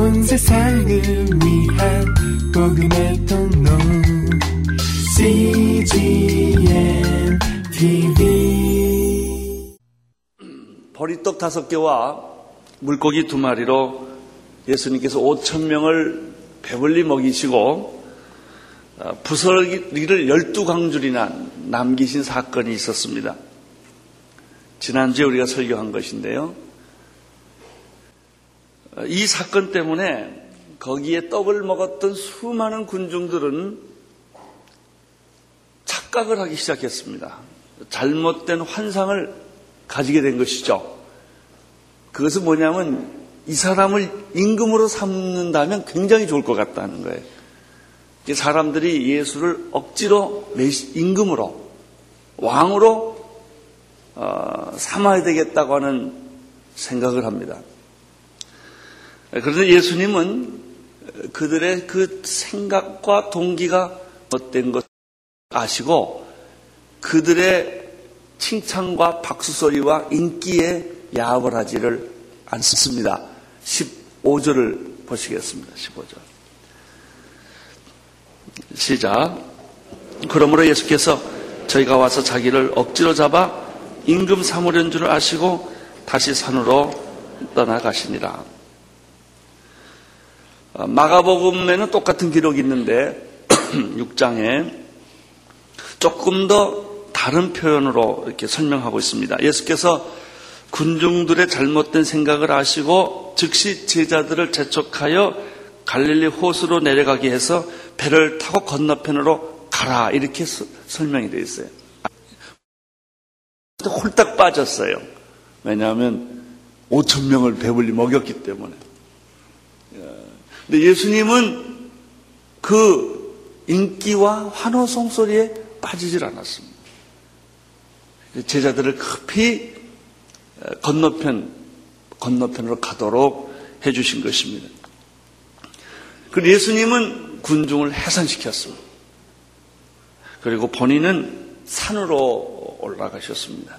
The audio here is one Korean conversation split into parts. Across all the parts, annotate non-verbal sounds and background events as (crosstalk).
온 세상을 위한 복음의 통로 CGM TV 보리떡 다섯 개와 물고기 두 마리로 예수님께서 5천 명을 배불리 먹이시고 어, 부설기를 열두 광줄이나 남기신 사건이 있었습니다. 지난주에 우리가 설교한 것인데요. 어, 이 사건 때문에 거기에 떡을 먹었던 수많은 군중들은 착각을 하기 시작했습니다. 잘못된 환상을 가지게 된 것이죠. 그것은 뭐냐면 이 사람을 임금으로 삼는다면 굉장히 좋을 것 같다는 거예요. 사람들이 예수를 억지로 임금으로 왕으로 어, 삼아야 되겠다고 하는 생각을 합니다. 그런데 예수님은 그들의 그 생각과 동기가 못된 것 아시고 그들의 칭찬과 박수 소리와 인기에 야합을 하지를 않습니다. 15절을 보시겠습니다. 15절. 시작. 그러므로 예수께서 저희가 와서 자기를 억지로 잡아 임금 사무련 줄을 아시고 다시 산으로 떠나가시니라. 어, 마가복음에는 똑같은 기록이 있는데 (clears throat) 6장에 조금 더 다른 표현으로 이렇게 설명하고 있습니다. 예수께서 군중들의 잘못된 생각을 아시고 즉시 제자들을 재촉하여 갈릴리 호수로 내려가게 해서 배를 타고 건너편으로 가라 이렇게 설명이 되어 있어요. 홀딱 빠졌어요. 왜냐하면 5천 명을 배불리 먹였기 때문에. 근데 예수님은 그 인기와 환호성 소리에 빠지질 않았습니다. 제자들을 급히 건너편, 건너편으로 가도록 해주신 것입니다. 그 예수님은 군중을 해산시켰습니다. 그리고 본인은 산으로 올라가셨습니다.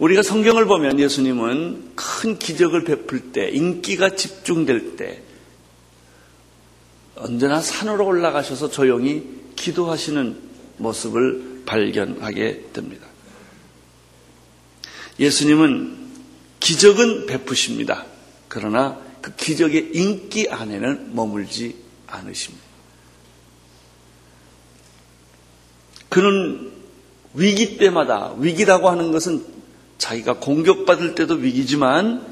우리가 성경을 보면 예수님은 큰 기적을 베풀 때, 인기가 집중될 때, 언제나 산으로 올라가셔서 조용히 기도하시는 모습을 발견하게 됩니다. 예수님은 기적은 베푸십니다. 그러나 그 기적의 인기 안에는 머물지 않으십니다. 그는 위기 때마다 위기라고 하는 것은 자기가 공격받을 때도 위기지만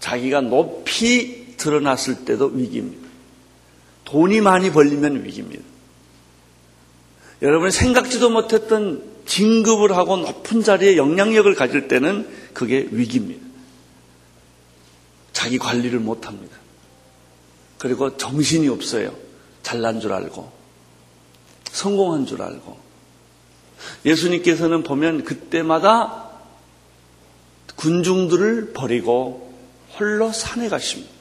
자기가 높이 드러났을 때도 위기입니다. 돈이 많이 벌리면 위기입니다. 여러분이 생각지도 못했던 진급을 하고 높은 자리에 영향력을 가질 때는 그게 위기입니다. 자기 관리를 못 합니다. 그리고 정신이 없어요. 잘난 줄 알고, 성공한 줄 알고. 예수님께서는 보면 그때마다 군중들을 버리고 홀로 산에 가십니다.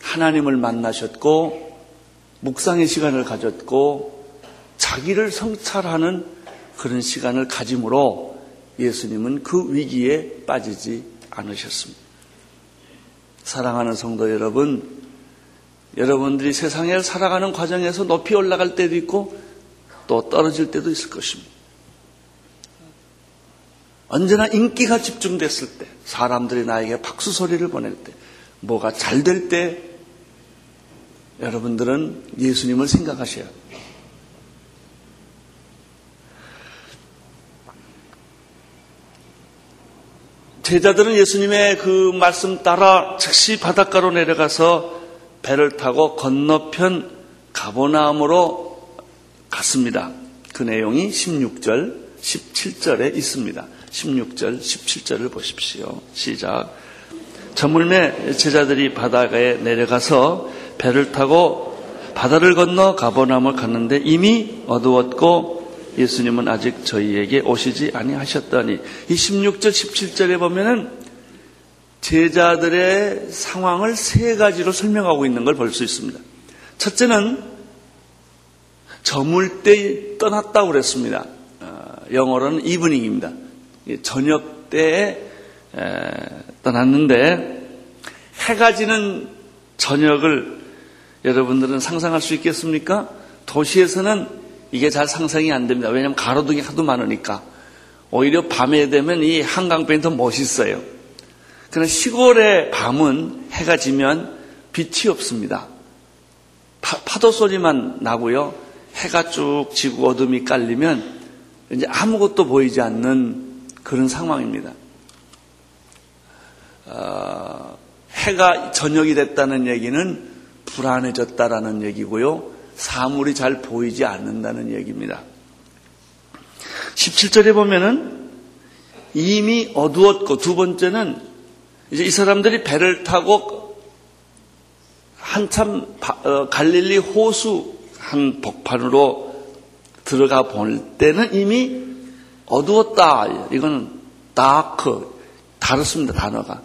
하나님을 만나셨고, 묵상의 시간을 가졌고, 자기를 성찰하는 그런 시간을 가짐으로 예수님은 그 위기에 빠지지 않으셨습니다. 사랑하는 성도 여러분, 여러분들이 세상에 살아가는 과정에서 높이 올라갈 때도 있고 또 떨어질 때도 있을 것입니다. 언제나 인기가 집중됐을 때, 사람들이 나에게 박수 소리를 보낼 때, 뭐가 잘 될 때, 여러분들은 예수님을 생각하셔야 합니다. 제자들은 예수님의 그 말씀 따라 즉시 바닷가로 내려가서 배를 타고 건너편 가보나움으로 갔습니다. 그 내용이 16절, 17절에 있습니다. 16절, 17절을 보십시오. 시작. 저물매 제자들이 바다에 내려가서 배를 타고 바다를 건너 가보나움을 갔는데 이미 어두웠고 예수님은 아직 저희에게 오시지 아니하셨더니 이 16절 17절에 보면은 제자들의 상황을 세 가지로 설명하고 있는 걸 볼 수 있습니다. 첫째는 저물 때 떠났다고 그랬습니다. 어, 영어로는 이브닝입니다. 저녁 때에 떠났는데 해가 지는 저녁을 여러분들은 상상할 수 있겠습니까? 도시에서는 이게 잘 상상이 안 됩니다. 왜냐하면 가로등이 하도 많으니까. 오히려 밤에 되면 이 한강변이 더 멋있어요. 그러나 시골의 밤은 해가 지면 빛이 없습니다. 파, 도 소리만 나고요. 해가 쭉 지고 어둠이 깔리면 이제 아무것도 보이지 않는 그런 상황입니다. 어, 해가 저녁이 됐다는 얘기는 불안해졌다라는 얘기고요. 사물이 잘 보이지 않는다는 얘기입니다. 17절에 보면은 이미 어두웠고 두 번째는 이제 이 사람들이 배를 타고 한참 어, 갈릴리 호수 한 복판으로 들어가 볼 때는 이미 어두웠다. 이거는 다크 다르습니다 단어가.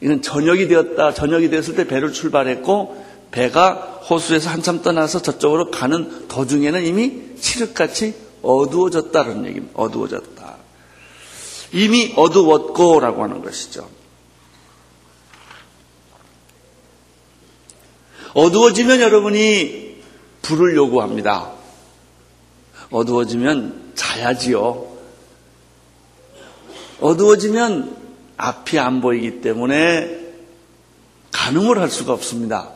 이건 저녁이 되었다. 저녁이 되었을 때 배를 출발했고 배가 호수에서 한참 떠나서 저쪽으로 가는 도중에는 이미 칠흑같이 어두워졌다는 얘기입니다. 어두워졌다. 이미 어두웠고라고 하는 것이죠. 어두워지면 여러분이 불을 요구합니다. 어두워지면 자야지요. 어두워지면 앞이 안 보이기 때문에 가늠을 할 수가 없습니다.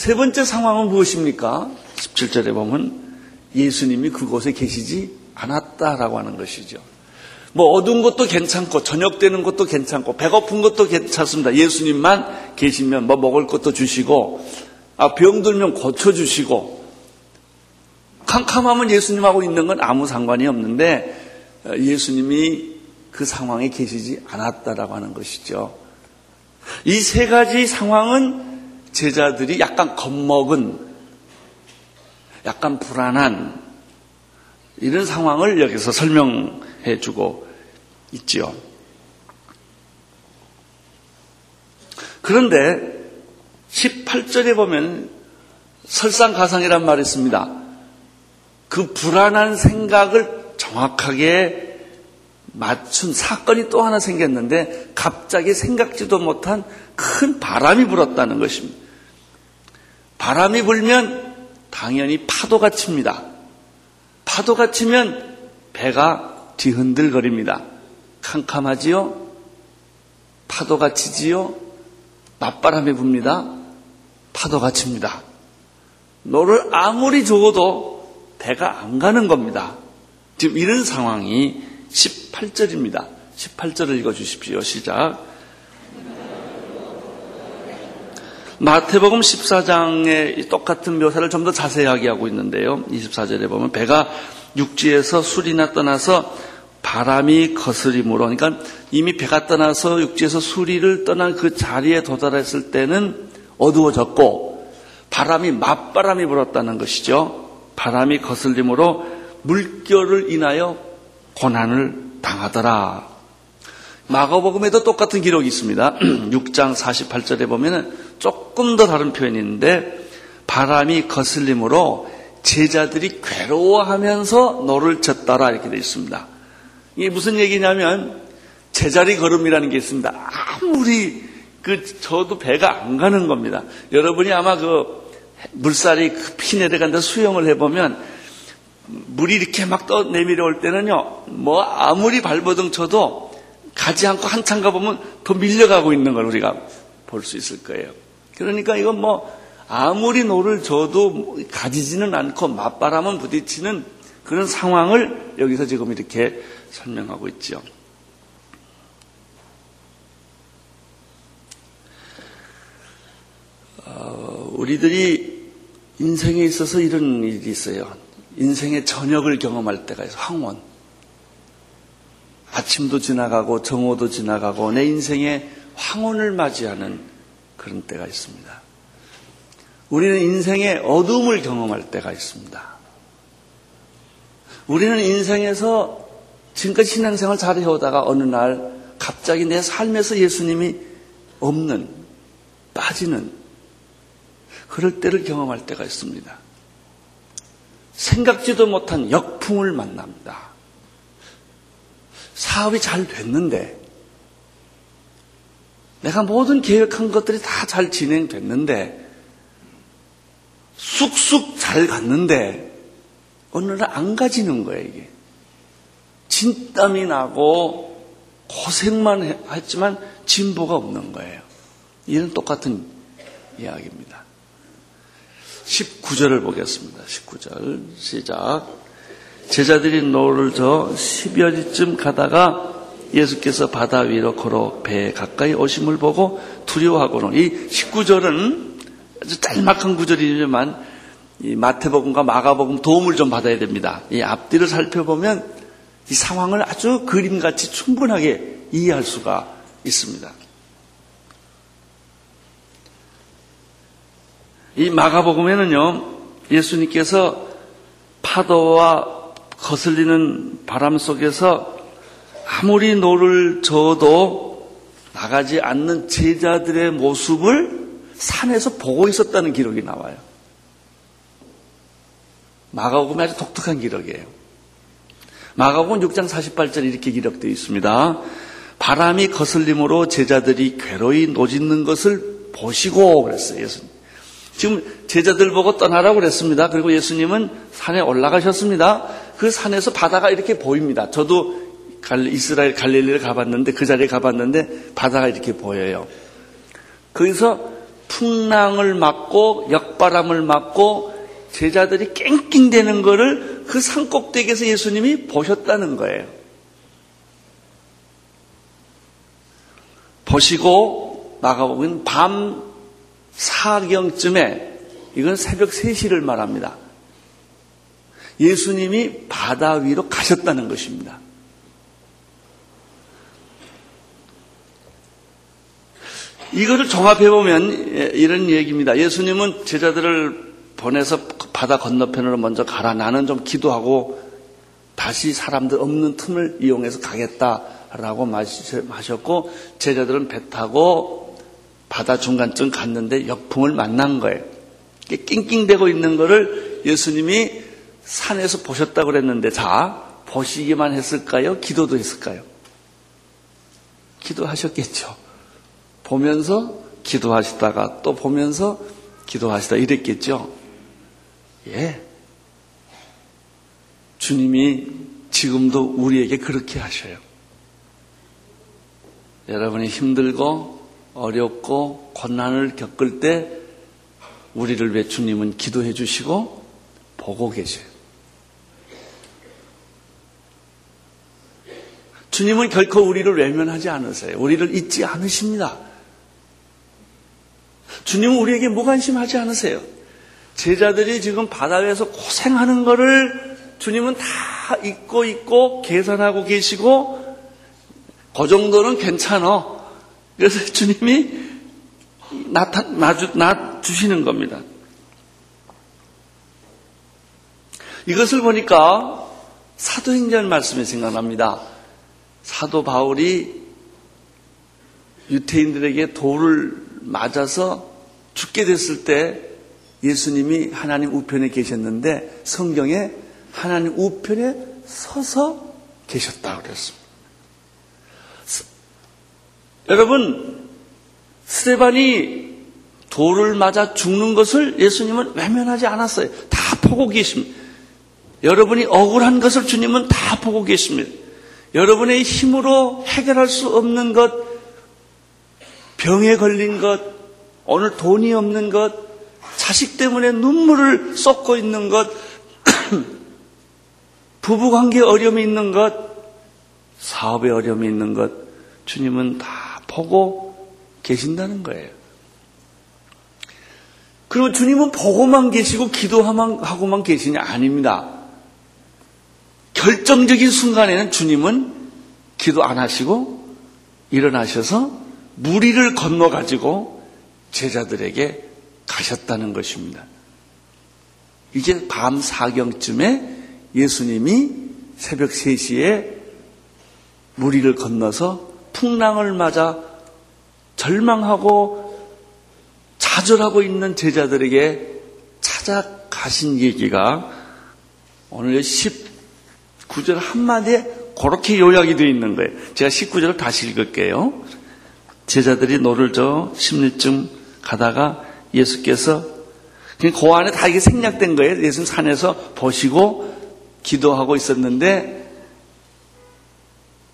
세 번째 상황은 무엇입니까? 17절에 보면 예수님이 그곳에 계시지 않았다라고 하는 것이죠. 뭐 어두운 것도 괜찮고 저녁 되는 것도 괜찮고 배고픈 것도 괜찮습니다. 예수님만 계시면 뭐 먹을 것도 주시고 아, 병들면 고쳐 주시고 캄캄하면 예수님하고 있는 건 아무 상관이 없는데 어, 예수님이 그 상황에 계시지 않았다라고 하는 것이죠. 이 세 가지 상황은 제자들이 약간 겁먹은, 약간 불안한 이런 상황을 여기서 설명해 주고 있지요. 그런데 18절에 보면 설상가상이란 말이 있습니다. 그 불안한 생각을 정확하게 맞춘 사건이 또 하나 생겼는데 갑자기 생각지도 못한 큰 바람이 불었다는 것입니다. 바람이 불면 당연히 파도가 칩니다. 파도가 치면 배가 뒤흔들거립니다. 캄캄하지요? 파도가 치지요? 맞바람이 붑니다. 파도가 칩니다. 너를 아무리 적어도 배가 안 가는 겁니다. 지금 이런 상황이 18절입니다. 18절을 읽어 주십시오. 시작. 마태복음 14장의 똑같은 묘사를 좀 더 자세하게 하고 있는데요. 24절에 보면 배가 육지에서 술이나 떠나서 바람이 거스림으로 그러니까 이미 배가 떠나서 육지에서 수리를 떠난 그 자리에 도달했을 때는 어두워졌고 바람이 맞바람이 불었다는 것이죠. 바람이 거슬림으로 물결을 인하여 고난을 당하더라. 마가복음에도 똑같은 기록이 있습니다. 6장 48절에 보면 조금 더 다른 표현이 있는데 바람이 거슬림으로 제자들이 괴로워하면서 너를 쳤다라 이렇게 되어 있습니다. 이게 무슨 얘기냐면 제자리 걸음이라는 게 있습니다. 아무리 그 저도 배가 안 가는 겁니다. 여러분이 아마 그 물살이 피 내려간다 수영을 해보면 물이 이렇게 막 떠 내밀어 올 때는요, 뭐 아무리 발버둥 쳐도 가지 않고 한참 가보면 더 밀려가고 있는 걸 우리가 볼 수 있을 거예요. 그러니까 이건 뭐 아무리 노를 저어도 가지지는 않고 맞바람은 부딪히는 그런 상황을 여기서 지금 이렇게 설명하고 있죠. 어, 우리들이 인생에 있어서 이런 일이 있어요. 인생의 저녁을 경험할 때가 있어요. 황혼. 아침도 지나가고 정오도 지나가고 내 인생의 황혼을 맞이하는 그런 때가 있습니다. 우리는 인생의 어둠을 경험할 때가 있습니다. 우리는 인생에서 지금까지 신앙생활 잘 해오다가 어느 날 갑자기 내 삶에서 예수님이 없는, 빠지는 그럴 때를 경험할 때가 있습니다. 생각지도 못한 역풍을 만납니다. 사업이 잘 됐는데 내가 모든 계획한 것들이 다 잘 진행됐는데, 쑥쑥 잘 갔는데, 어느 날 안 가지는 거예요, 이게. 진땀이 나고, 고생만 했지만, 진보가 없는 거예요. 이는 똑같은 이야기입니다. 19절을 보겠습니다. 19절 시작. 제자들이 노를 저 10여 리쯤 가다가 예수께서 바다 위로 걸어 배에 가까이 오심을 보고 두려워하거늘 이 19절은 아주 짤막한 구절이지만 이 마태복음과 마가복음 도움을 좀 받아야 됩니다. 이 앞뒤를 살펴보면 이 상황을 아주 그림같이 충분하게 이해할 수가 있습니다. 이 마가복음에는요, 예수님께서 파도와 거슬리는 바람 속에서 아무리 노를 저어도 나가지 않는 제자들의 모습을 산에서 보고 있었다는 기록이 나와요. 마가복음이 아주 독특한 기록이에요. 마가복음 6장 48절 이렇게 기록되어 있습니다. 바람이 거슬림으로 제자들이 괴로이 노짓는 것을 보시고 그랬어요, 예수님. 지금 제자들 보고 떠나라고 그랬습니다. 그리고 예수님은 산에 올라가셨습니다. 그 산에서 바다가 이렇게 보입니다. 저도 이스라엘 갈릴리를 가봤는데 그 자리에 가봤는데 바다가 이렇게 보여요. 거기서 풍랑을 맞고 역바람을 맞고 제자들이 깽깽대는 것을 그 산꼭대기에서 예수님이 보셨다는 거예요. 보시고 마가복음 밤 사경쯤에 이건 새벽 3시를 말합니다. 예수님이 바다 위로 가셨다는 것입니다. 이것을 종합해보면 이런 얘기입니다. 예수님은 제자들을 보내서 바다 건너편으로 먼저 가라. 나는 좀 기도하고 다시 사람들 없는 틈을 이용해서 가겠다라고 마셨고 제자들은 배 타고 바다 중간쯤 갔는데 역풍을 만난 거예요. 낑낑대고 있는 거를 예수님이 산에서 보셨다고 그랬는데 자 보시기만 했을까요? 기도도 했을까요? 기도하셨겠죠. 보면서 기도하시다가 또 보면서 기도하시다 이랬겠죠. 예. 주님이 지금도 우리에게 그렇게 하셔요. 여러분이 힘들고 어렵고困난을 겪을 때 우리를 왜 주님은 기도해 주시고 보고 계셔요. 주님은 결코 우리를 외면하지 않으세요. 우리를 잊지 않으십니다. 주님은 우리에게 무관심하지 않으세요. 제자들이 지금 바다 위에서 고생하는 것을 주님은 다 잊고 있고 계산하고 계시고 그 정도는 괜찮아. 그래서 주님이 나타, 나주, 놔주시는 겁니다. 이것을 보니까 사도행전 말씀이 생각납니다. 사도 바울이 유태인들에게 돌을 맞아서 죽게 됐을 때 예수님이 하나님 우편에 계셨는데 성경에 하나님 우편에 서서 계셨다고 그랬습니다. 여러분, 스테반이 돌을 맞아 죽는 것을 예수님은 외면하지 않았어요. 다 보고 계십니다. 여러분이 억울한 것을 주님은 다 보고 계십니다. 여러분의 힘으로 해결할 수 없는 것, 병에 걸린 것, 오늘 돈이 없는 것, 자식 때문에 눈물을 쏟고 있는 것, (clears throat) 부부관계 어려움이 있는 것, 사업에 어려움이 있는 것, 주님은 다 보고 계신다는 거예요. 그리고 주님은 보고만 계시고 기도하고만 계시냐? 아닙니다. 결정적인 순간에는 주님은 기도 안 하시고 일어나셔서 무리를 건너가지고 제자들에게 가셨다는 것입니다. 이제 밤 사경쯤에 예수님이 새벽 3시에 물위를 건너서 풍랑을 맞아 절망하고 좌절하고 있는 제자들에게 찾아가신 얘기가 오늘 19절 한마디에 그렇게 요약이 되어 있는 거예요. 제가 19절을 다시 읽을게요. 제자들이 노를 저 십여 리쯤 가다가 예수께서 그 안에 다 이게 생략된 거예요. 예수님 산에서 보시고 기도하고 있었는데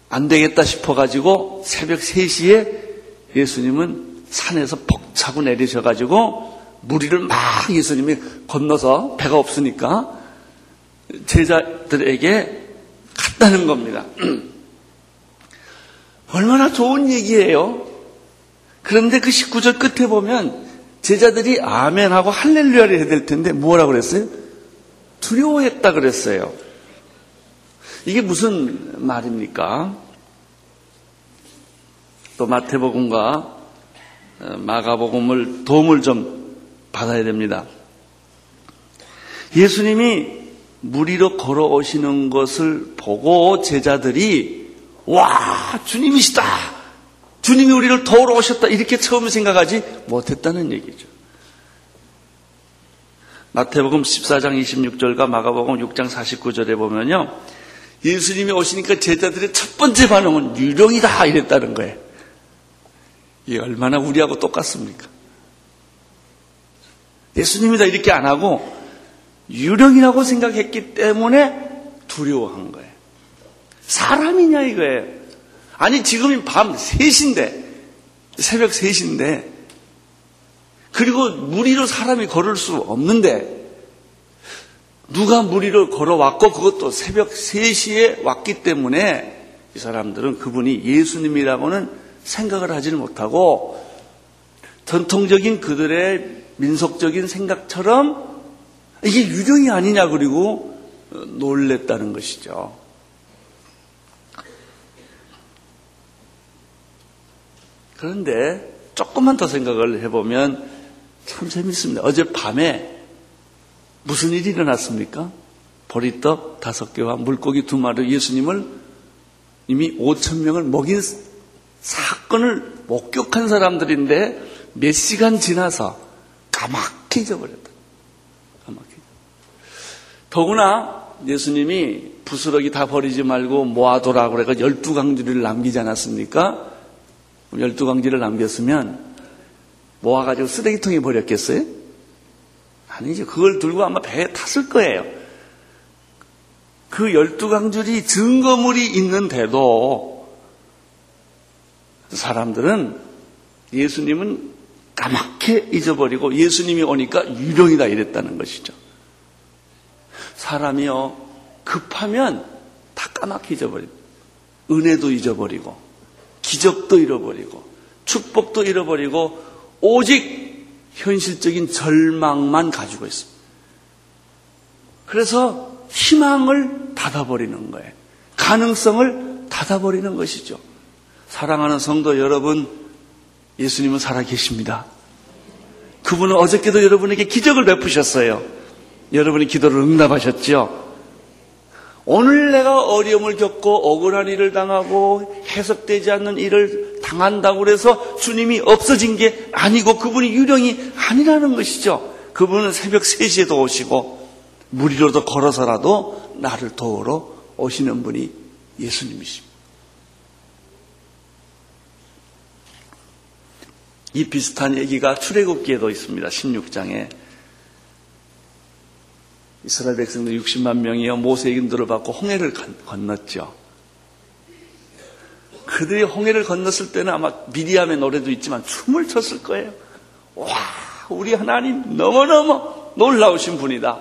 안 되겠다 싶어가지고 새벽 3시에 예수님은 산에서 벅차고 내리셔가지고 무리를 막 예수님이 건너서 배가 없으니까 제자들에게 갔다는 겁니다. (clears throat) 얼마나 좋은 얘기예요. 그런데 그 19절 끝에 보면 제자들이 아멘하고 할렐루야를 해야 될 텐데 뭐라고 그랬어요? 두려워했다 그랬어요. 이게 무슨 말입니까? 또 마태복음과 어, 마가복음을 도움을 좀 받아야 됩니다. 예수님이 무리로 걸어오시는 것을 보고 제자들이 와 주님이시다 주님이 우리를 도우러 오셨다 이렇게 처음 생각하지 못했다는 얘기죠. 마태복음 14장 26절과 마가복음 6장 49절에 보면요. 예수님이 오시니까 제자들의 첫 번째 반응은 유령이다 이랬다는 거예요. 이게 얼마나 우리하고 똑같습니까? 예수님이다 이렇게 안 하고 유령이라고 생각했기 때문에 두려워한 거예요. 사람이냐 이거예요. 아니 지금이 밤 3시인데 새벽 3시인데 그리고 무리로 사람이 걸을 수 없는데 누가 무리를 걸어왔고 그것도 새벽 3시에 왔기 때문에 이 사람들은 그분이 예수님이라고는 생각을 하지를 못하고 전통적인 그들의 민속적인 생각처럼 이게 유령이 아니냐 그리고 놀랬다는 것이죠. 그런데 조금만 더 생각을 해보면 참 재밌습니다. 어젯밤에 무슨 일이 일어났습니까? 보리떡 다섯 개와 물고기 두 마리 예수님을 이미 5천 명을 먹인 사건을 목격한 사람들인데 몇 시간 지나서 까맣게 잊어버렸다. 까맣게. 더구나 예수님이 부스러기 다 버리지 말고 모아둬라 그래가 열두 강주리를 남기지 않았습니까? 열두 강지를 남겼으면 모아가지고 쓰레기통에 버렸겠어요? 아니죠. 그걸 들고 아마 배에 탔을 거예요. 그 열두 강줄이 증거물이 있는데도 사람들은 예수님은 까맣게 잊어버리고 예수님이 오니까 유령이다 이랬다는 것이죠. 사람이요, 급하면 다 까맣게 잊어버립니다. 은혜도 잊어버리고, 기적도 잃어버리고 축복도 잃어버리고 오직 현실적인 절망만 가지고 있습니다. 그래서 희망을 닫아버리는 거예요. 가능성을 닫아버리는 것이죠. 사랑하는 성도 여러분, 예수님은 살아계십니다. 그분은 어저께도 여러분에게 기적을 베푸셨어요. 여러분이 기도를 응답하셨죠. 오늘 내가 어려움을 겪고 억울한 일을 당하고 해석되지 않는 일을 당한다고 해서 주님이 없어진 게 아니고 그분이 유령이 아니라는 것이죠. 그분은 새벽 3시에도 오시고 무리로도 걸어서라도 나를 도우러 오시는 분이 예수님이십니다. 이 비슷한 얘기가 출애굽기에도 있습니다. 16장에 이스라엘 백성들 60만 명이요 모세의 인도를 받고 홍해를 건넜죠. 그들이 홍해를 건넜을 때는 아마 미리암의 노래도 있지만 춤을 췄을 거예요. 와, 우리 하나님 너무너무 놀라우신 분이다.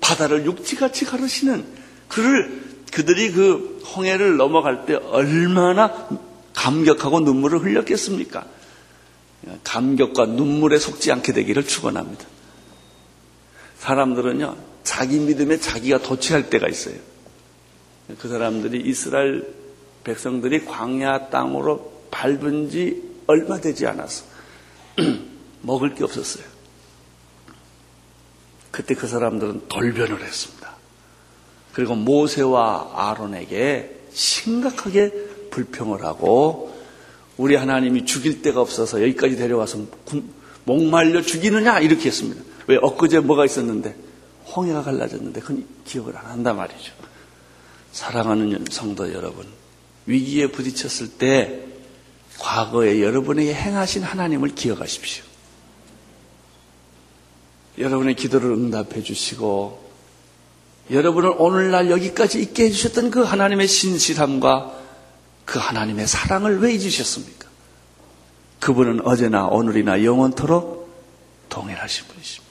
바다를 육지같이 가르시는 그를 그들이 그 홍해를 넘어갈 때 얼마나 감격하고 눈물을 흘렸겠습니까? 감격과 눈물에 속지 않게 되기를 축원합니다. 사람들은요, 자기 믿음에 자기가 도취할 때가 있어요. 그 사람들이 이스라엘 백성들이 광야 땅으로 밟은 지 얼마 되지 않았어. (clears throat) 먹을 게 없었어요. 그때 그 사람들은 돌변을 했습니다. 그리고 모세와 아론에게 심각하게 불평을 하고 우리 하나님이 죽일 데가 없어서 여기까지 데려와서 목말려 죽이느냐 이렇게 했습니다. 왜 엊그제 뭐가 있었는데 홍해가 갈라졌는데 그건 기억을 안 한단 말이죠. 사랑하는 성도 여러분, 위기에 부딪혔을 때 과거에 여러분에게 행하신 하나님을 기억하십시오. 여러분의 기도를 응답해 주시고 여러분을 오늘날 여기까지 있게 해주셨던 그 하나님의 신실함과 그 하나님의 사랑을 왜 잊으셨습니까? 그분은 어제나 오늘이나 영원토록 동일하신 분이십니다.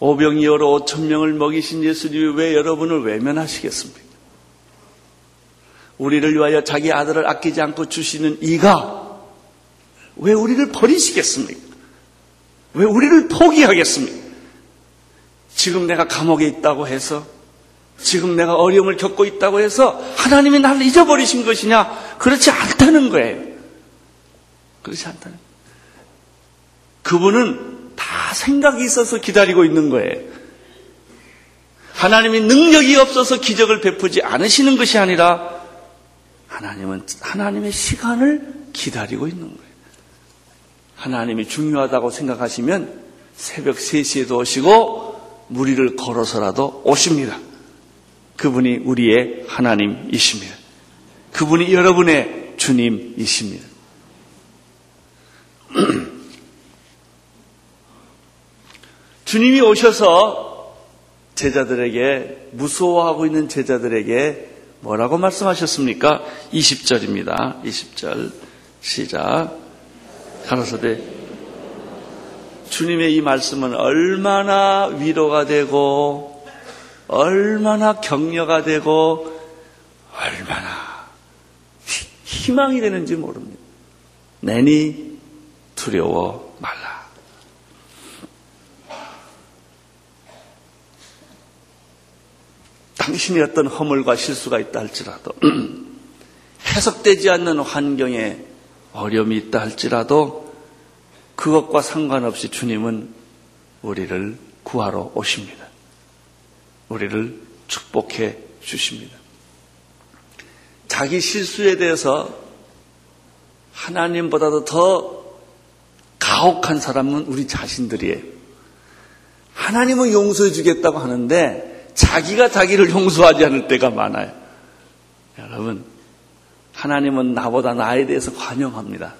오병이어로 오천 명을 먹이신 예수님이 왜 여러분을 외면하시겠습니까? 우리를 위하여 자기 아들을 아끼지 않고 주시는 이가 왜 우리를 버리시겠습니까? 왜 우리를 포기하겠습니까? 지금 내가 감옥에 있다고 해서 지금 내가 어려움을 겪고 있다고 해서 하나님이 나를 잊어버리신 것이냐? 그렇지 않다는 거예요. 그렇지 않다는 거예요. 그분은 다 생각이 있어서 기다리고 있는 거예요. 하나님이 능력이 없어서 기적을 베푸지 않으시는 것이 아니라 하나님은 하나님의 시간을 기다리고 있는 거예요. 하나님이 중요하다고 생각하시면 새벽 3시에도 오시고 무리를 걸어서라도 오십니다. 그분이 우리의 하나님이십니다. 그분이 여러분의 주님이십니다. (clears throat) 주님이 오셔서 제자들에게 무서워하고 있는 제자들에게 뭐라고 말씀하셨습니까? 20절입니다. 20절 시작. 가로서되 주님의 이 말씀은 얼마나 위로가 되고 얼마나 격려가 되고 얼마나 희망이 되는지 모릅니다. 내니 두려워 말라. 당신이 어떤 허물과 실수가 있다 할지라도 (clears throat) 해석되지 않는 환경에 어려움이 있다 할지라도 그것과 상관없이 주님은 우리를 구하러 오십니다. 우리를 축복해 주십니다. 자기 실수에 대해서 하나님보다도 더 가혹한 사람은 우리 자신들이에요. 하나님은 용서해 주겠다고 하는데 자기가 자기를 용서하지 않을 때가 많아요. 여러분, 하나님은 나보다 나에 대해서 관용합니다.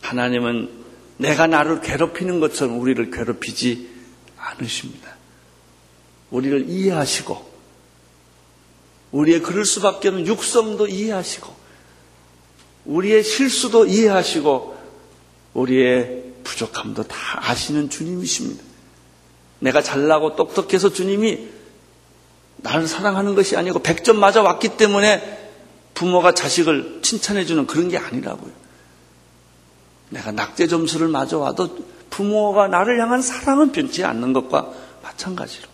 하나님은 내가 나를 괴롭히는 것처럼 우리를 괴롭히지 않으십니다. 우리를 이해하시고, 우리의 그럴 수밖에 없는 육성도 이해하시고, 우리의 실수도 이해하시고, 우리의 부족함도 다 아시는 주님이십니다. 내가 잘나고 똑똑해서 주님이 나를 사랑하는 것이 아니고 100점 맞아 왔기 때문에 부모가 자식을 칭찬해 주는 그런 게 아니라고요. 내가 낙제 점수를 맞아 와도 부모가 나를 향한 사랑은 변치 않는 것과 마찬가지로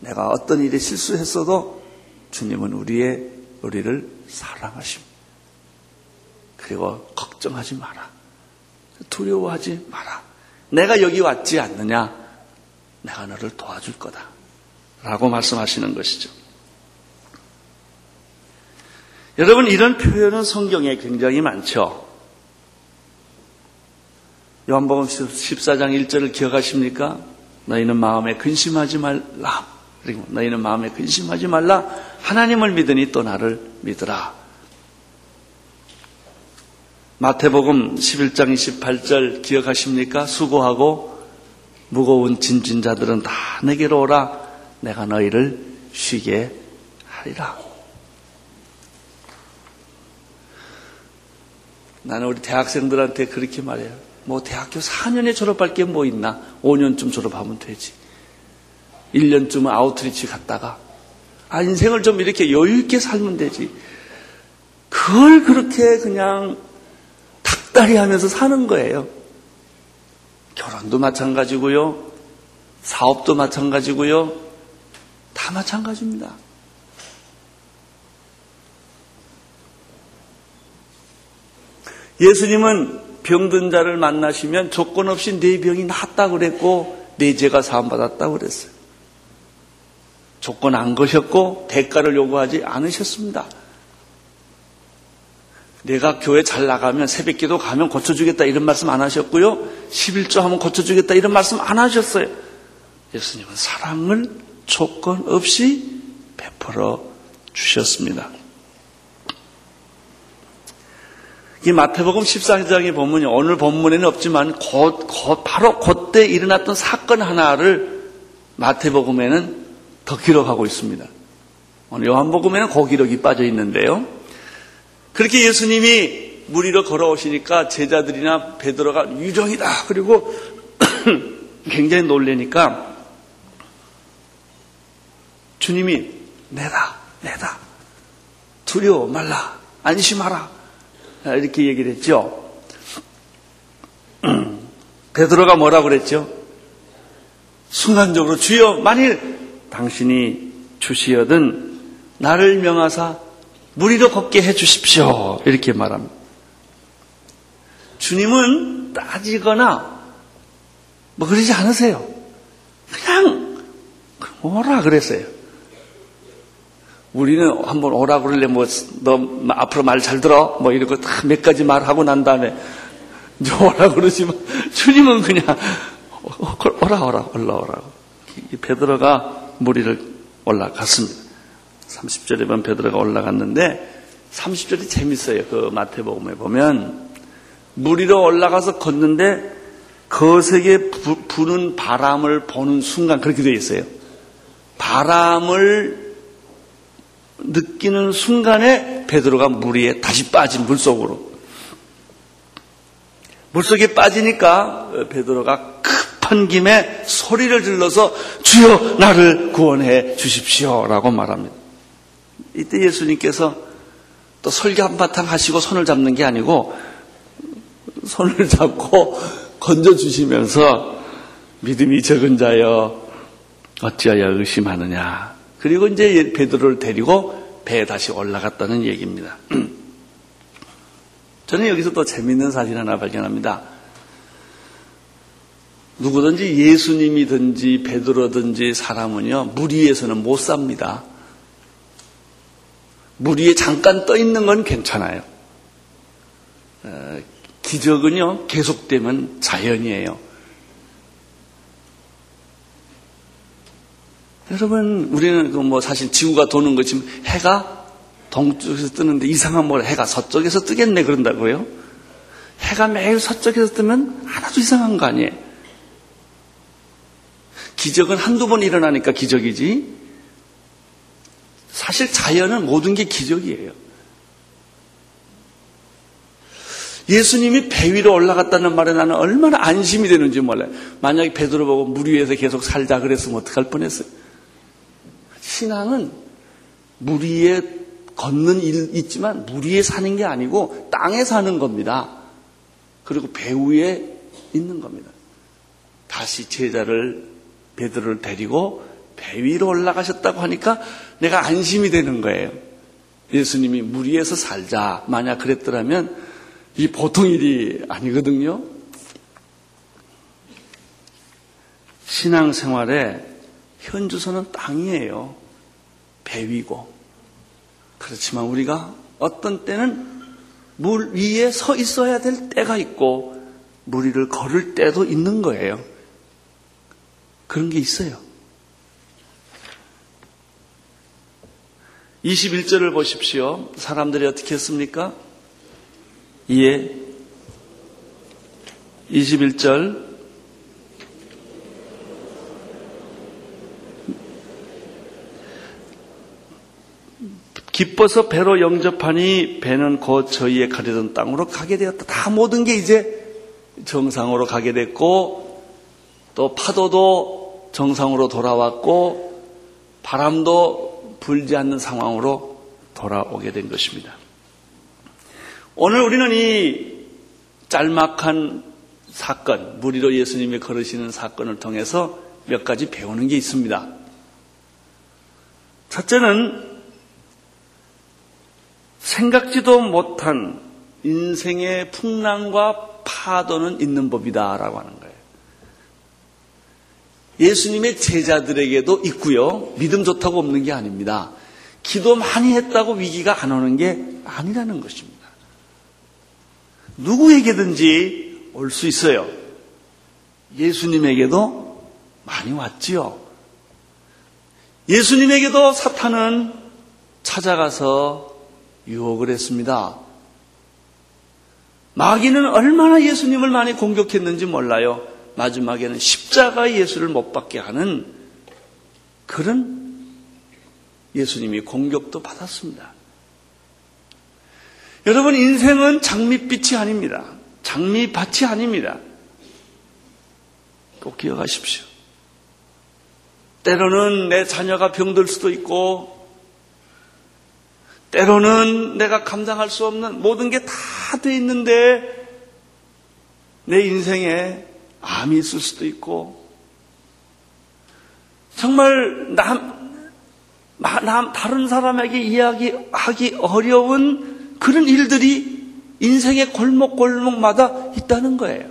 내가 어떤 일에 실수했어도 주님은 우리의 우리를 사랑하십니다. 그리고 걱정하지 마라. 두려워하지 마라. 내가 여기 왔지 않느냐? 내가 너를 도와줄 거다. 라고 말씀하시는 것이죠. 여러분, 이런 표현은 성경에 굉장히 많죠. 요한복음 14장 1절을 기억하십니까? 너희는 마음에 근심하지 말라. 그리고 너희는 마음에 근심하지 말라. 하나님을 믿으니 또 나를 믿으라. 마태복음 11장 28절 기억하십니까? 수고하고 무거운 진진 자들은 다 내게로 오라. 내가 너희를 쉬게 하리라. 나는 우리 대학생들한테 그렇게 말해요. 뭐 대학교 4년에 졸업할 게 뭐 있나? 5년쯤 졸업하면 되지. 1년쯤은 아우트리치 갔다가 아 인생을 좀 이렇게 여유 있게 살면 되지. 그걸 그렇게 그냥 닭다리 하면서 사는 거예요. 결혼도 마찬가지고요. 사업도 마찬가지고요. 다 마찬가지입니다. 예수님은 병든 자를 만나시면 조건 없이 네 병이 낫다고 그랬고 네 죄가 사함받았다고 그랬어요. 조건 안 거셨고 대가를 요구하지 않으셨습니다. 내가 교회 잘 나가면 새벽 기도 가면 고쳐주겠다 이런 말씀 안 하셨고요. 11조 하면 고쳐주겠다 이런 말씀 안 하셨어요. 예수님은 사랑을 조건 없이 베풀어 주셨습니다. 이 마태복음 14장에 보면 오늘 본문에는 없지만 곧, 곧 바로 그때 일어났던 사건 하나를 마태복음에는 더 기록하고 있습니다. 오늘 요한복음에는 그 기록이 빠져 있는데요. 그렇게 예수님이 물 위로 걸어오시니까 제자들이나 베드로가 유정이다. 그리고 (clears throat) 굉장히 놀래니까 주님이 내다, 내다. 두려워 말라. 안심하라. 이렇게 얘기를 했죠. (clears throat) 베드로가 뭐라고 그랬죠? 순간적으로 주여 만일 당신이 주시어든 나를 명하사 무리로 걷게 해 주십시오. 이렇게 말합니다. 주님은 따지거나 뭐 그러지 않으세요. 그냥 오라 그랬어요. 우리는 한번 오라 그러려 뭐너 앞으로 말 잘 들어 뭐 이러고 다몇 가지 말하고 난 다음에 이제 오라 그러지만 주님은 그냥 오라 오라 올라오라고 베드로가 무리를 올라갔습니다. 30절에 보면 베드로가 올라갔는데 30절이 재밌어요. 그 마태복음에 보면 무리로 올라가서 걷는데 거세게 부는 바람을 보는 순간 그렇게 되어 있어요. 바람을 느끼는 순간에 베드로가 물 위에 다시 빠진 물 속으로. 물 속에 빠지니까 베드로가 급한 김에 소리를 질러서 주여 나를 구원해 주십시오라고 말합니다. 이때 예수님께서 또 설교 한바탕 하시고 손을 잡는 게 아니고 손을 (laughs) 잡고 건져 주시면서 믿음이 적은 자여 어찌하여 의심하느냐. 그리고 이제 베드로를 데리고 배에 다시 올라갔다는 얘기입니다. (clears throat) 저는 여기서 또 재밌는 사진 하나 발견합니다. 누구든지 예수님이든지 베드로든지 사람은요 물 위에서는 못 삽니다. 물 위에 잠깐 떠 있는 건 괜찮아요. 어, 기적은요 계속되면 자연이에요. 여러분 우리는 그 뭐 사실 지구가 도는 거지 해가 동쪽에서 뜨는데 이상한 뭘 해가 서쪽에서 뜨겠네 그런다고요? 해가 매일 서쪽에서 뜨면 하나도 이상한 거 아니에요. 기적은 한두 번 일어나니까 기적이지. 사실 자연은 모든 게 기적이에요. 예수님이 배 위로 올라갔다는 말에 나는 얼마나 안심이 되는지 몰라요. 만약에 베드로 보고 물 위에서 계속 살자 그랬으면 어떡할 뻔했어요. 신앙은 물 위에 걷는 일 있지만 물 위에 사는 게 아니고 땅에 사는 겁니다. 그리고 배 위에 있는 겁니다. 다시 제자를 베드로를 데리고 배 위로 올라가셨다고 하니까 내가 안심이 되는 거예요. 예수님이 물 위에서 살자. 만약 그랬더라면 이 보통 일이 아니거든요. 신앙생활에 현주소는 땅이에요. 배 위고. 그렇지만 우리가 어떤 때는 물 위에 서 있어야 될 때가 있고 물 위를 걸을 때도 있는 거예요. 그런 게 있어요. 21절을 보십시오. 사람들이 어떻게 했습니까? 이에 21절 기뻐서 배로 영접하니 배는 곧 저희의 가려던 땅으로 가게 되었다. 다 모든 게 이제 정상으로 가게 됐고 또 파도도 정상으로 돌아왔고 바람도 불지 않는 상황으로 돌아오게 된 것입니다. 오늘 우리는 이 짤막한 사건, 무리로 예수님이 걸으시는 사건을 통해서 몇 가지 배우는 게 있습니다. 첫째는 생각지도 못한 인생의 풍랑과 파도는 있는 법이다라고 하는 거예요. 예수님의 제자들에게도 있고요. 믿음 좋다고 없는 게 아닙니다. 기도 많이 했다고 위기가 안 오는 게 아니라는 것입니다. 누구에게든지 올 수 있어요. 예수님에게도 많이 왔지요. 예수님에게도 사탄은 찾아가서 유혹을 했습니다. 마귀는 얼마나 예수님을 많이 공격했는지 몰라요. 마지막에는 십자가의 예수를 못 받게 하는 그런 예수님이 공격도 받았습니다. 여러분, 인생은 장밋빛이 아닙니다. 장미밭이 아닙니다. 꼭 기억하십시오. 때로는 내 자녀가 병들 수도 있고, 때로는 내가 감당할 수 없는 모든 게 다 돼 있는데, 내 인생에 암이 있을 수도 있고, 정말 남, 남, 다른 사람에게 이야기하기 어려운 그런 일들이 인생의 골목골목마다 있다는 거예요.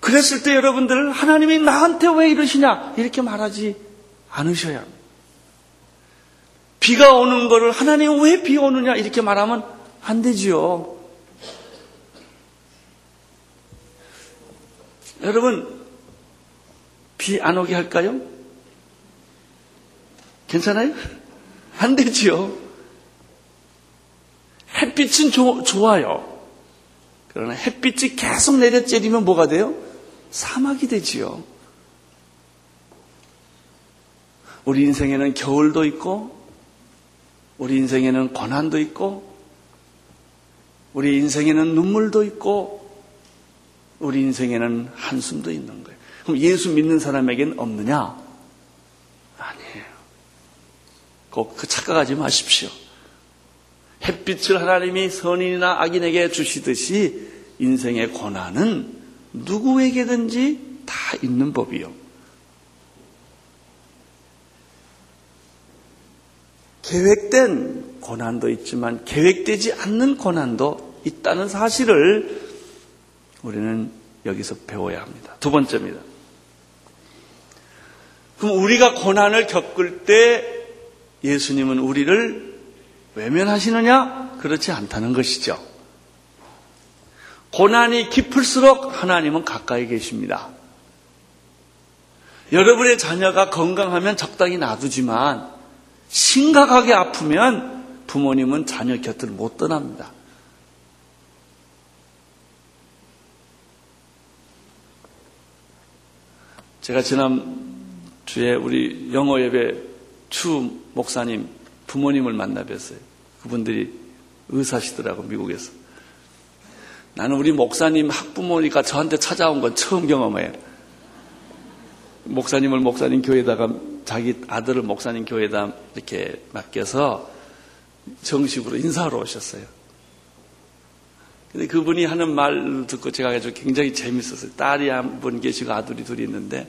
그랬을 때 여러분들 하나님이 나한테 왜 이러시냐 이렇게 말하지 않으셔야 합니다. 비가 오는 거를 하나님 왜 비 오느냐 이렇게 말하면 안 되지요. 여러분 비 안 오게 할까요? 괜찮아요? (laughs) 안 되지요. 햇빛은 조, 좋아요. 그러나 햇빛이 계속 내려쬐리면 뭐가 돼요? 사막이 되지요. 우리 인생에는 겨울도 있고, 우리 인생에는 고난도 있고, 우리 인생에는 눈물도 있고, 우리 인생에는 한숨도 있는 거예요. 그럼 예수 믿는 사람에겐 없느냐? 아니에요. 꼭 그 착각하지 마십시오. 햇빛을 하나님이 선인이나 악인에게 주시듯이 인생의 고난은 누구에게든지 다 있는 법이요. 계획된 고난도 있지만 계획되지 않는 고난도 있다는 사실을 우리는 여기서 배워야 합니다. 두 번째입니다. 그럼 우리가 고난을 겪을 때 예수님은 우리를 외면하시느냐? 그렇지 않다는 것이죠. 고난이 깊을수록 하나님은 가까이 계십니다. 여러분의 자녀가 건강하면 적당히 놔두지만 심각하게 아프면 부모님은 자녀 곁을 못 떠납니다. 제가 지난 주에 우리 영어 예배 추 목사님 부모님을 만나 뵀어요. 그분들이 의사시더라고 미국에서. 나는 우리 목사님 학부모니까 저한테 찾아온 건 처음 경험해요. 목사님을 목사님 교회에다가 자기 아들을 목사님 교회에다 이렇게 맡겨서 정식으로 인사하러 오셨어요. 근데 그분이 하는 말 듣고 제가 아주 굉장히 재밌었어요. 딸이 한 분 계시고 아들이 둘이 있는데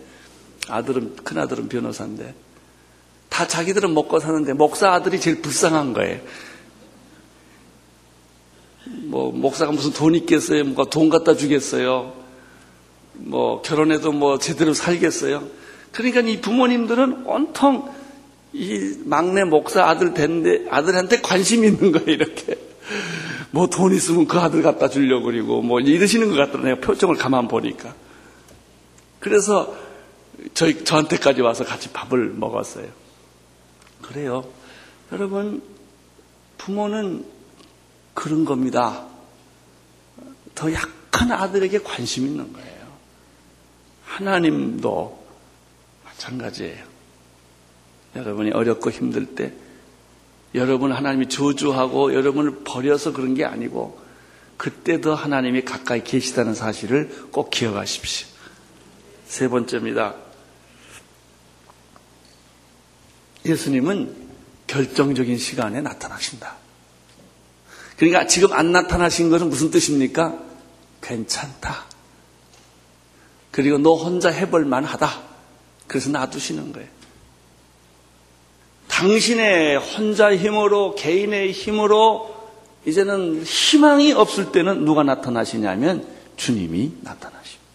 아들은 큰 아들은 변호사인데 다 자기들은 먹고 사는데 목사 아들이 제일 불쌍한 거예요. 뭐 목사가 무슨 돈 있겠어요? 뭐가 돈 갖다 주겠어요? 뭐 결혼해도 뭐 제대로 살겠어요? 그러니까 이 부모님들은 온통 이 막내 목사 아들 된데 아들한테 관심이 있는 거예요 이렇게 뭐 돈 있으면 그 아들 갖다 주려고 그리고 뭐 이러시는 것 같더라고요 표정을 가만 보니까 그래서 저희 저한테까지 와서 같이 밥을 먹었어요 그래요 여러분 부모는 그런 겁니다. 더 약한 아들에게 관심 있는 거예요. 하나님도 마찬가지예요. 여러분이 어렵고 힘들 때 여러분 하나님이 저주하고 여러분을 버려서 그런 게 아니고 그때도 하나님이 가까이 계시다는 사실을 꼭 기억하십시오. 세 번째입니다. 예수님은 결정적인 시간에 나타나신다. 그러니까 지금 안 나타나신 것은 무슨 뜻입니까? 괜찮다. 그리고 너 혼자 해볼 만 하다. 그래서 놔두시는 거예요. 당신의 혼자 힘으로, 개인의 힘으로 이제는 희망이 없을 때는 누가 나타나시냐면 주님이 나타나십니다.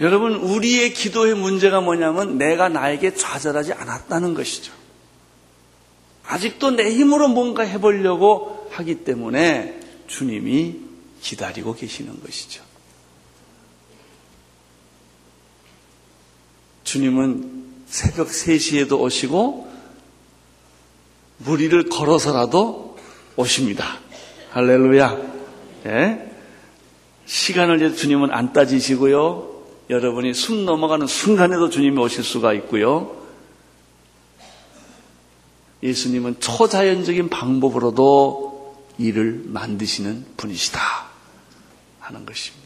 여러분, 우리의 기도의 문제가 뭐냐면 내가 나에게 좌절하지 않았다는 것이죠. 아직도 내 힘으로 뭔가 해보려고 하기 때문에 주님이 기다리고 계시는 것이죠. 주님은 새벽 3시에도 오시고 무리를 걸어서라도 오십니다. 할렐루야. 예? 시간을 주님은 안 따지시고요. 여러분이 숨 넘어가는 순간에도 주님이 오실 수가 있고요. 예수님은 초자연적인 방법으로도 일을 만드시는 분이시다 하는 것입니다.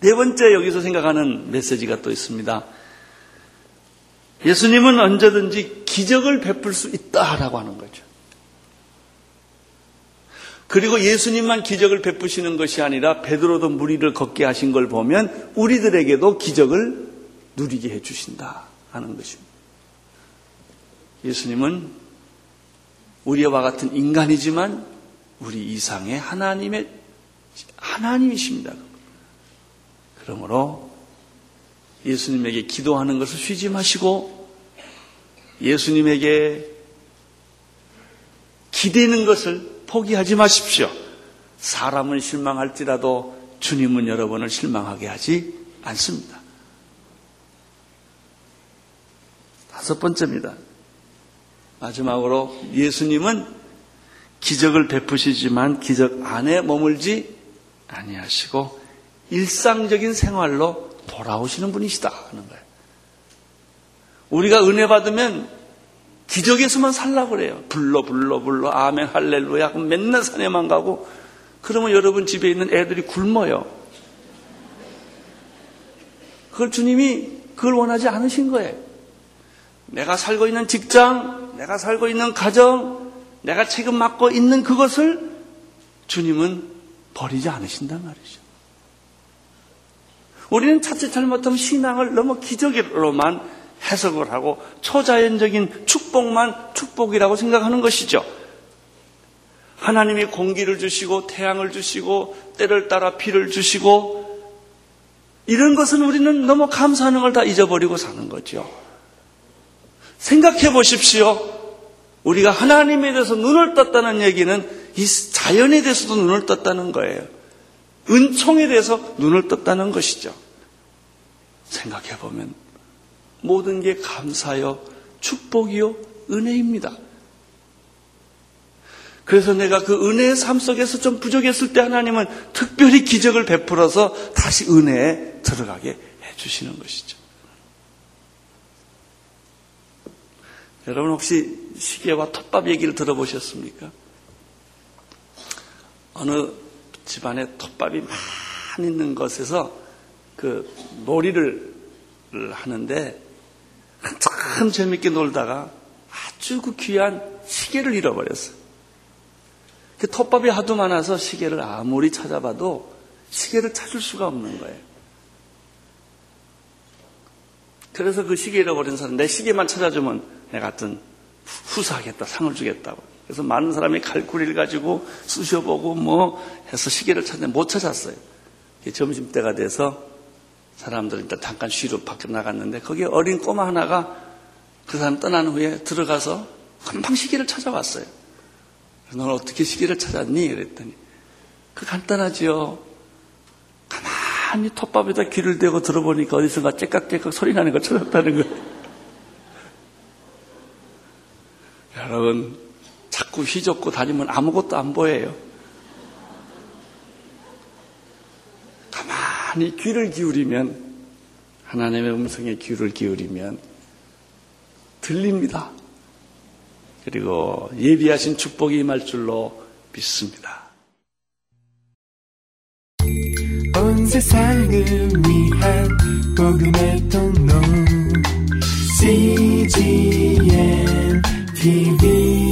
네 번째 여기서 생각하는 메시지가 또 있습니다. 예수님은 언제든지 기적을 베풀 수 있다라고 하는 거죠. 그리고 예수님만 기적을 베푸시는 것이 아니라 베드로도 무리를 걷게 하신 걸 보면 우리들에게도 기적을 누리게 해 주신다 하는 것입니다. 예수님은 우리와 같은 인간이지만 우리 이상의 하나님의 하나님이십니다. 그러므로 예수님에게 기도하는 것을 쉬지 마시고 예수님에게 기대는 것을 포기하지 마십시오. 사람은 실망할지라도 주님은 여러분을 실망하게 하지 않습니다. 다섯 번째입니다. 마지막으로 예수님은 기적을 베푸시지만 기적 안에 머물지 아니하시고 일상적인 생활로 돌아오시는 분이시다 하는 거예요. 우리가 은혜 받으면 기적에서만 살라고 그래요. 불러 불러 불러 아멘 할렐루야 그럼 맨날 산에만 가고 그러면 여러분 집에 있는 애들이 굶어요. 그걸 주님이 그걸 원하지 않으신 거예요. 내가 살고 있는 직장, 내가 살고 있는 가정, 내가 책임 맡고 있는 그것을 주님은 버리지 않으신단 말이죠. 우리는 자칫 잘못하면 신앙을 너무 기적으로만 해석을 하고 초자연적인 축복만 축복이라고 생각하는 것이죠. 하나님이 공기를 주시고 태양을 주시고 때를 따라 비를 주시고 이런 것은 우리는 너무 감사하는 걸 다 잊어버리고 사는 거죠. 생각해 보십시오. 우리가 하나님에 대해서 눈을 떴다는 얘기는 이 자연에 대해서도 눈을 떴다는 거예요. 은총에 대해서 눈을 떴다는 것이죠. 생각해 보면 모든 게 감사요, 축복이요, 은혜입니다. 그래서 내가 그 은혜의 삶 속에서 좀 부족했을 때 하나님은 특별히 기적을 베풀어서 다시 은혜에 들어가게 해주시는 것이죠. 여러분 혹시 시계와 톱밥 얘기를 들어보셨습니까? 어느 집안에 톱밥이 많이 있는 것에서 그 놀이를 하는데 참 재밌게 놀다가 아주 그 귀한 시계를 잃어버렸어요. 그 톱밥이 하도 많아서 시계를 아무리 찾아봐도 시계를 찾을 수가 없는 거예요. 그래서 그 시계 잃어버린 사람, 내 시계만 찾아주면 내가 하여튼 후사하겠다, 상을 주겠다고. 그래서 많은 사람이 칼쿠리를 가지고 쑤셔보고 뭐 해서 시계를 찾는데 못 찾았어요. 점심때가 돼서 사람들 일단 잠깐 쉬러 밖에 나갔는데 거기에 어린 꼬마 하나가 그 사람 떠난 후에 들어가서 금방 시계를 찾아왔어요. 너는 어떻게 시계를 찾았니? 그랬더니 그 간단하지요. 가만히 톱밥에다 귀를 대고 들어보니까 어디선가 째깍째깍 소리 나는 걸 찾았다는 거예요. (laughs) 여러분 자꾸 휘젓고 다니면 아무것도 안 보여요. 가만히 귀를 기울이면 하나님의 음성에 귀를 기울이면 들립니다. 그리고 예비하신 축복이 임할 줄로 믿습니다. 온 세상을 위한 복음의 통로 CGM TV